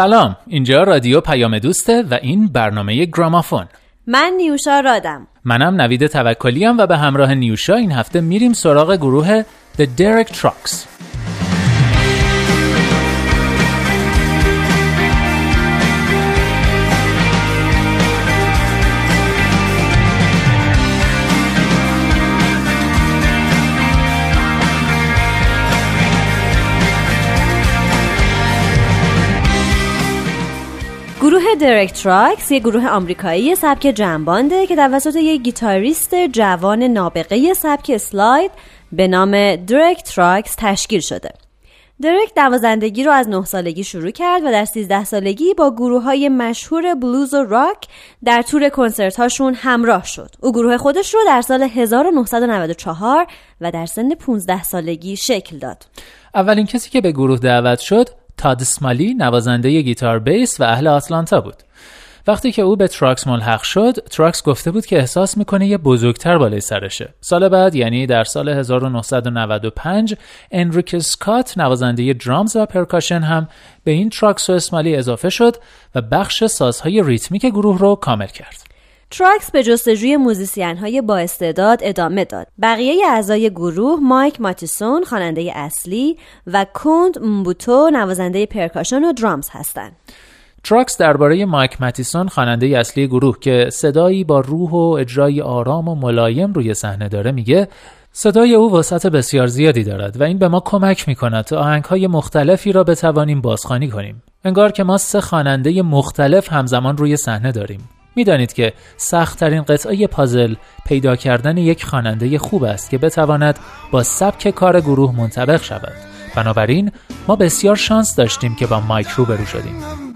سلام. اینجا رادیو پیام دوسته و این برنامه گرامافون. من نیوشا رادم. منم نوید توکلیم و به همراه نیوشا این هفته میریم سراغ گروه The Derek Trucks. درک تراکس یک گروه آمریکایی سبک jam band ه که توسط یک گیتاریست جوان نابغه سبک slide به نام درک تراکس تشکیل شده. درک نوازندگی رو از 9 سالگی شروع کرد و در 13 سالگی با گروه های مشهور بلوز و راک در تور کنسرت هاشون همراه شد. او گروه خودش رو در سال 1994 و در سن 15 سالگی شکل داد. اولین کسی که به گروه دعوت شد تاد اسمالی نوازنده گیتار بیس و اهل آتلانتا بود. وقتی که او به تراکس ملحق شد، تراکس گفته بود که احساس می‌کنه یه بزرگتر بالای سرشه. سال بعد یعنی در سال 1995 یونریکو اسکات نوازنده drums و percussion هم به این تراکس و اسمالی اضافه شد و بخش سازهای ریتمیک گروه رو کامل کرد. تراکس به جستجوی musician های با استعداد ادامه داد. بقیه اعضای گروه مایک ماتیسون خواننده اصلی و کانت مبوتو نوازنده percussion و drums هستند. تراکس درباره مایک ماتیسون خواننده اصلی گروه که صدایی با روح و اجرای آرام و ملایم روی صحنه داره میگه صدای او وسعت بسیار زیادی دارد و این به ما کمک می کند تا آهنگ های مختلفی را بتوانیم بازخوانی کنیم. انگار که ما سه خواننده مختلف همزمان روی صحنه داریم. می‌دانید که سختترین قطعه پازل پیدا کردن یک خواننده خوب است که بتواند با سبک کار گروه منطبق شود. بنابراین ما بسیار شانس داشتیم که با مایک روبرو شدیم.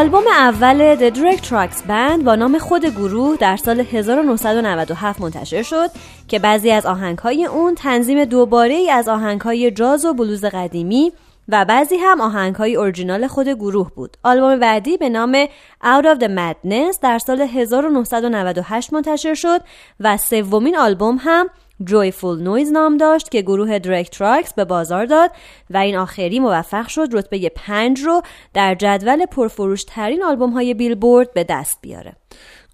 آلبوم اول The Derek Trucks Band با نام خود گروه در سال 1997 منتشر شد که بعضی از آهنگهای اون تنظیم دوباره ای از آهنگهای جاز و بلوز قدیمی و بعضی هم آهنگهای اورجینال خود گروه بود. آلبوم بعدی به نام Out of the Madness در سال 1998 منتشر شد و سومین آلبوم هم Joyful Noise نام داشت که گروه درک تراکس به بازار داد و این آخری موفق شد رتبه پنج رو در جدول پرفروش ترین آلبوم های بیلبورد به دست بیاره.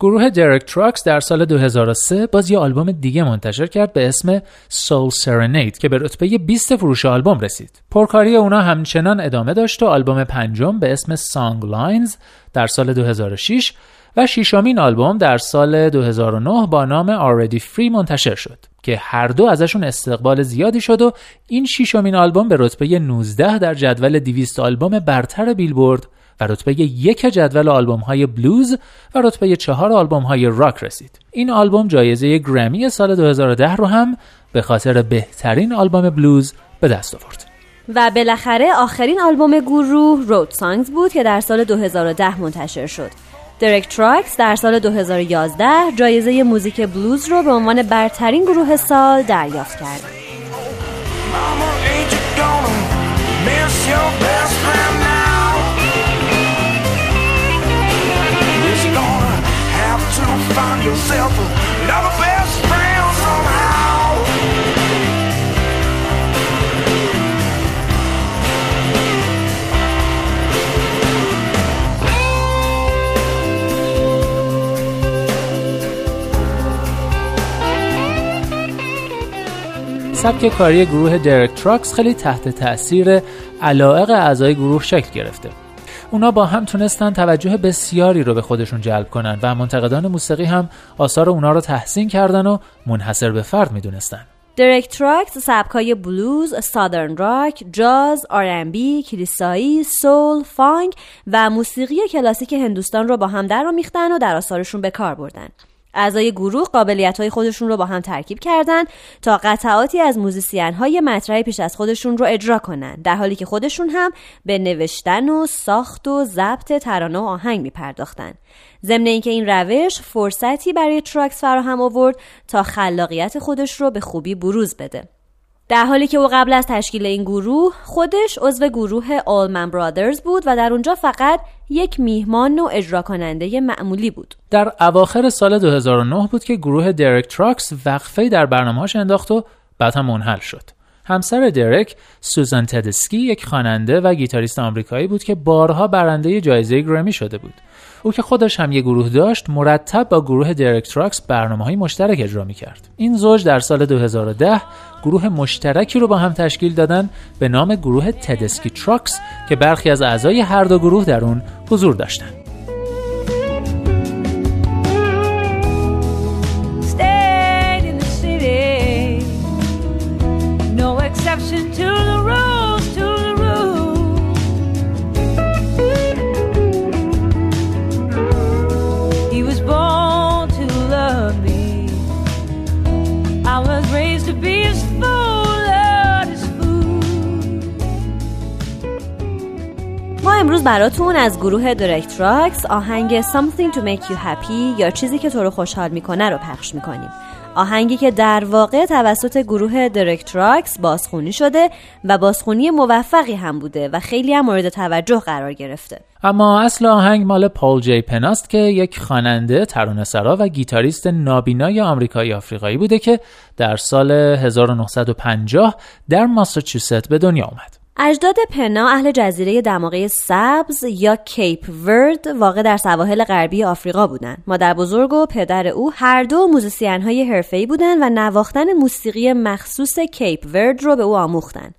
گروه درک تراکس در سال 2003 باز یه آلبوم دیگه منتشر کرد به اسم Soul Serenade که به رتبه 20 فروش آلبوم رسید. پرکاری اونا همچنان ادامه داشت و آلبوم پنجم به اسم Songlines در سال 2006 و ششمین آلبوم در سال 2009 با نام Already Free منتشر شد که هر دو ازشون استقبال زیادی شد و این ششمین آلبوم به رتبه 19 در جدول 200 آلبوم برتر بیلبورد و رتبه یک جدول آلبوم های بلوز و رتبه چهار آلبوم های راک رسید. این آلبوم جایزه گرمی سال 2010 رو هم به خاطر بهترین آلبوم بلوز به دست آورد. و بالاخره آخرین آلبوم گروه Roadsongs بود که در سال 2010 منتشر شد. درک تراکس در سال 2011 جایزه موزیک بلوز رو به عنوان برترین گروه سال دریافت کرد. Mama, سبک کاری گروه درک تراکس خیلی تحت تاثیر علائق اعضای گروه شکل گرفته اونا با هم تونستن توجه بسیاری رو به خودشون جلب کنن و منتقدان موسیقی هم آثار اونا رو تحسین کردن و منحصر به فرد می‌دونستن درک تراکس سبکای بلوز، سادرن راک، جاز، بی، کلیسایی، سول، فانک و موسیقی کلاسیک هندوستان رو با هم در میختن و در آثارشون به کار بردن. اعضای گروه قابلیت های خودشون رو با هم ترکیب کردن تا قطعاتی از موزیسین های مطرح پیش از خودشون رو اجرا کنن. در حالی که خودشون هم به نوشتن و ساخت و ضبط ترانه و آهنگ می پرداختن ضمن اینکه این روش فرصتی برای تراکس فراهم آورد تا خلاقیت خودش رو به خوبی بروز بده. در حالی که او قبل از تشکیل این گروه خودش عضو گروه آلمن برادرز بود و در اونجا فقط یک میهمان و اجرا کننده معمولی بود. در اواخر سال 2009 بود که گروه درک تراکس وقفه در برنامه‌هاش انداخت و بعد هم منحل شد. همسر درک سوزان تدسکی یک خواننده و گیتاریست آمریکایی بود که بارها برنده جایزه گرمی شده بود. او که خودش هم یه گروه داشت مرتب با گروه درک تراکس برنامه های مشترک اجرا می کرد. این زوج در سال 2010 گروه مشترکی رو با هم تشکیل دادن به نام گروه تدسکی تراکس که برخی از اعضای هر دو گروه در اون حضور داشتند. براتون از گروه درک تراکس آهنگ Something to make you happy یا چیزی که تو رو خوشحال می‌کنه رو پخش می‌کنیم. آهنگی که در واقع توسط گروه درک تراکس بازخونی شده و بازخونی موفقی هم بوده و خیلی هم مورد توجه قرار گرفته. اما اصل آهنگ مال پال پناست که یک خواننده ترانه سرا و گیتاریست نابینای آمریکایی آفریقایی بوده که در سال 1950 در ماساچوست به دنیا آمد اجداد پنا اهل جزیره دماغه سبز یا کیپ ورد واقع در سواحل غربی آفریقا بودند. مادر بزرگ و پدر او هر دو موزیسین های حرفه‌ای بودند و نواختن موسیقی مخصوص کیپ ورد رو به او آموختند.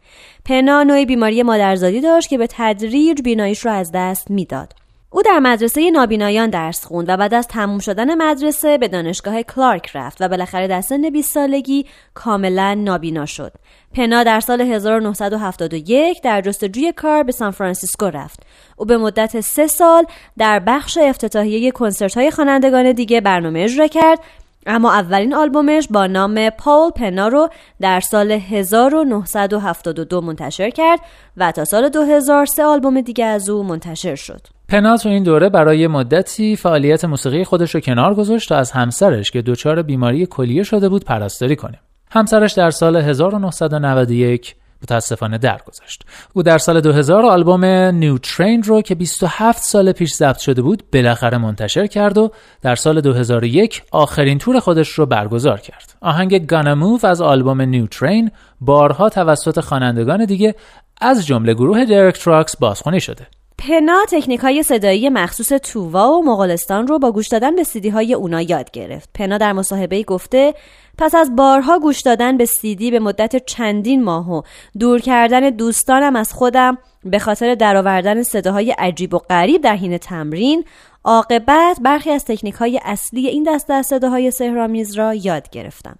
پنا نوعی بیماری مادرزادی داشت که به تدریج بیناییش رو از دست می‌داد. او در مدرسه نابینایان درس خوند و بعد از تموم شدن مدرسه به دانشگاه کلارک رفت و بالاخره در سن 20 سالگی کاملا نابینا شد. پنا در سال 1971 در جستجوی کار به سان فرانسیسکو رفت. او به مدت سه سال در بخش افتتاحیه کنسرت های خوانندگان دیگه برنامه اجرا کرد اما اولین آلبومش با نام پاول پنا رو در سال 1972 منتشر کرد و تا سال 2003 آلبوم دیگه از او منتشر شد. پنا تو این دوره برای مدتی فعالیت موسیقی خودش رو کنار گذاشت تا از همسرش که دچار بیماری کلیه شده بود پرستاری کنه. همسرش در سال 1991 متاسفانه درگذشت. او در سال 2000 آلبوم نیو ترین رو که 27 سال پیش ضبط شده بود بالاخره منتشر کرد و در سال 2001 آخرین تور خودش رو برگزار کرد. آهنگ Gonna Move از آلبوم نیو ترین بارها توسط خوانندگان دیگه از جمله گروه درک تراکس بازخوانی شده. پنا تکنیک های صدایی مخصوص تووا و مغولستان رو با گوش دادن به سیدی های اونا یاد گرفت. پنا در مصاحبه گفته پس از بارها گوش دادن به سیدی به مدت چندین ماه و دور کردن دوستانم از خودم به خاطر درآوردن صداهای عجیب و غریب در حین تمرین عاقبت برخی از تکنیک های اصلی این دسته از صداهای سهرامیز را یاد گرفتم.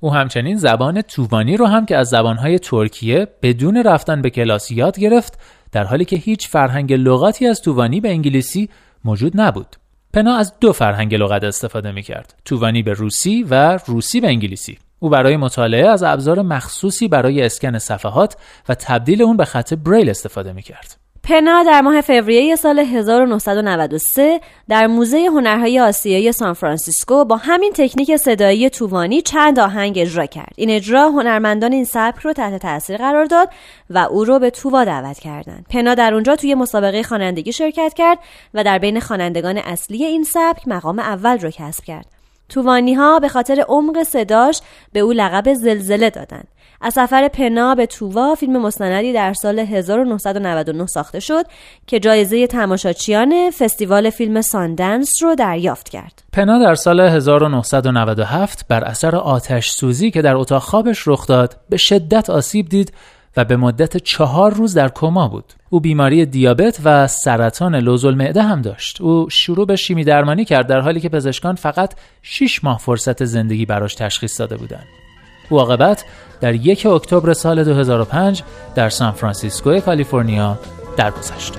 او همچنین زبان تووانی رو هم که از زبانهای ترکیه بدون رفتن به کلاس یاد گرفت در حالی که هیچ فرهنگ لغاتی از تووانی به انگلیسی موجود نبود. پنا از دو فرهنگ لغت استفاده می کرد. تووانی به روسی و روسی به انگلیسی. او برای مطالعه از ابزار مخصوصی برای اسکن صفحات و تبدیل اون به خط بریل استفاده می کرد. پنا در ماه فوریه سال 1993 در موزه هنرهای آسیایی سان فرانسیسکو با همین تکنیک صدایی تووانی چند آهنگ اجرا کرد. این اجرا هنرمندان این سبک رو تحت تاثیر قرار داد و او رو به تووا دعوت کردند. پنا در اونجا توی مسابقه خوانندگی شرکت کرد و در بین خوانندگان اصلی این سبک مقام اول رو کسب کرد. تووانی ها به خاطر عمق صداش به او لقب زلزله دادند. از سفر پنا به تووا فیلم مستندی در سال 1999 ساخته شد که جایزه تماشاچیان فستیوال فیلم ساندنس رو دریافت کرد. پنا در سال 1997 بر اثر آتش سوزی که در اتاق خوابش رخ داد به شدت آسیب دید و به مدت چهار روز در کما بود. او بیماری دیابت و سرطان لوزالمعده هم داشت. او شروع به شیمی درمانی کرد در حالی که پزشکان فقط 6 ماه فرصت زندگی براش تشخیص داده بودند. او عاقبت در یک اکتبر سال 2005 در سان فرانسیسکو کالیفرنیا درگذشت.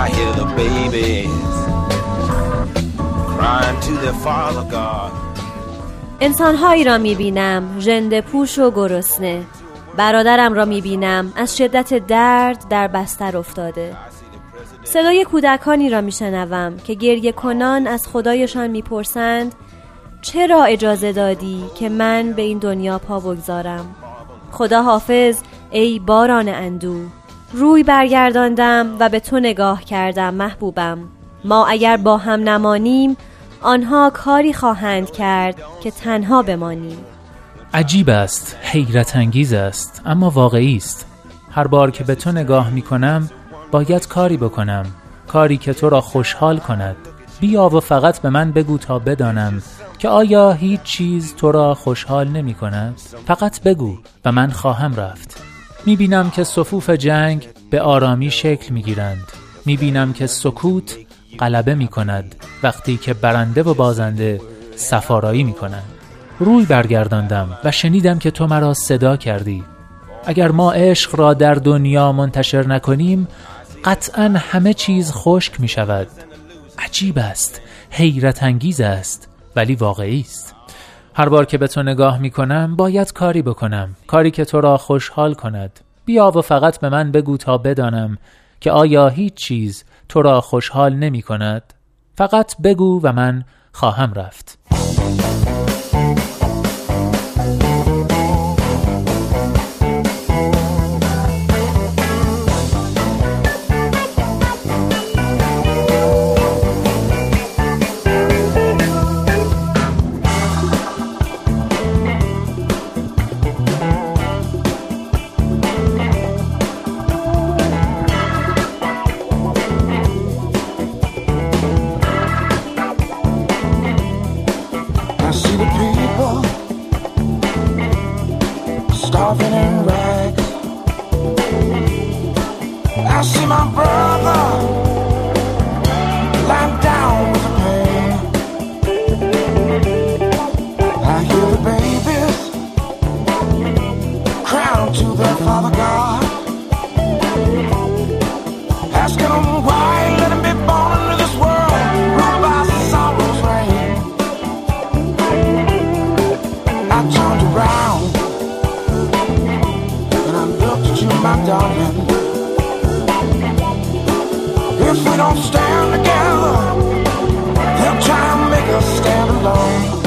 I hear the babies crying to their father God. انسانهایی را می‌بینم ژنده پوش و گرسنه. برادرم را می‌بینم از شدت درد در بستر افتاده. صدای کودکانی را میشنوم که گریه کنان از خدایشان می‌پرسند چرا اجازه دادی که من به این دنیا پا بگذارم؟ خدا حافظ ای باران اندو روی برگرداندم و به تو نگاه کردم محبوبم. ما اگر با هم نمانیم آنها کاری خواهند کرد که تنها بمانیم. عجیب است حیرت انگیز است اما واقعی است. هر بار که به تو نگاه می کنم باید کاری بکنم کاری که تو را خوشحال کند. بیا و فقط به من بگو تا بدانم که آیا هیچ چیز تو را خوشحال نمی کند؟ فقط بگو و من خواهم رفت. می بینم که صفوف جنگ به آرامی شکل می گیرند می بینم که سکوت غلبه می کند وقتی که برنده و بازنده سفارایی می کنند روی برگرداندم و شنیدم که تو مرا صدا کردی. اگر ما عشق را در دنیا منتشر نکنیم قطعا همه چیز خشک می شود عجیب است. حیرت انگیز است. ولی واقعی است. هر بار که به تو نگاه می کنم باید کاری بکنم. کاری که تو را خوشحال کند. بیا و فقط به من بگو تا بدانم که آیا هیچ چیز تو را خوشحال نمی کند. فقط بگو و من خواهم رفت. I see my brother lying down with pain. I hear the babies crown to their father God, asking why let be born into this world ruled by sorrow's reign. I turned around and I looked at you, my darling if we don't stand together, they'll try and make us stand alone.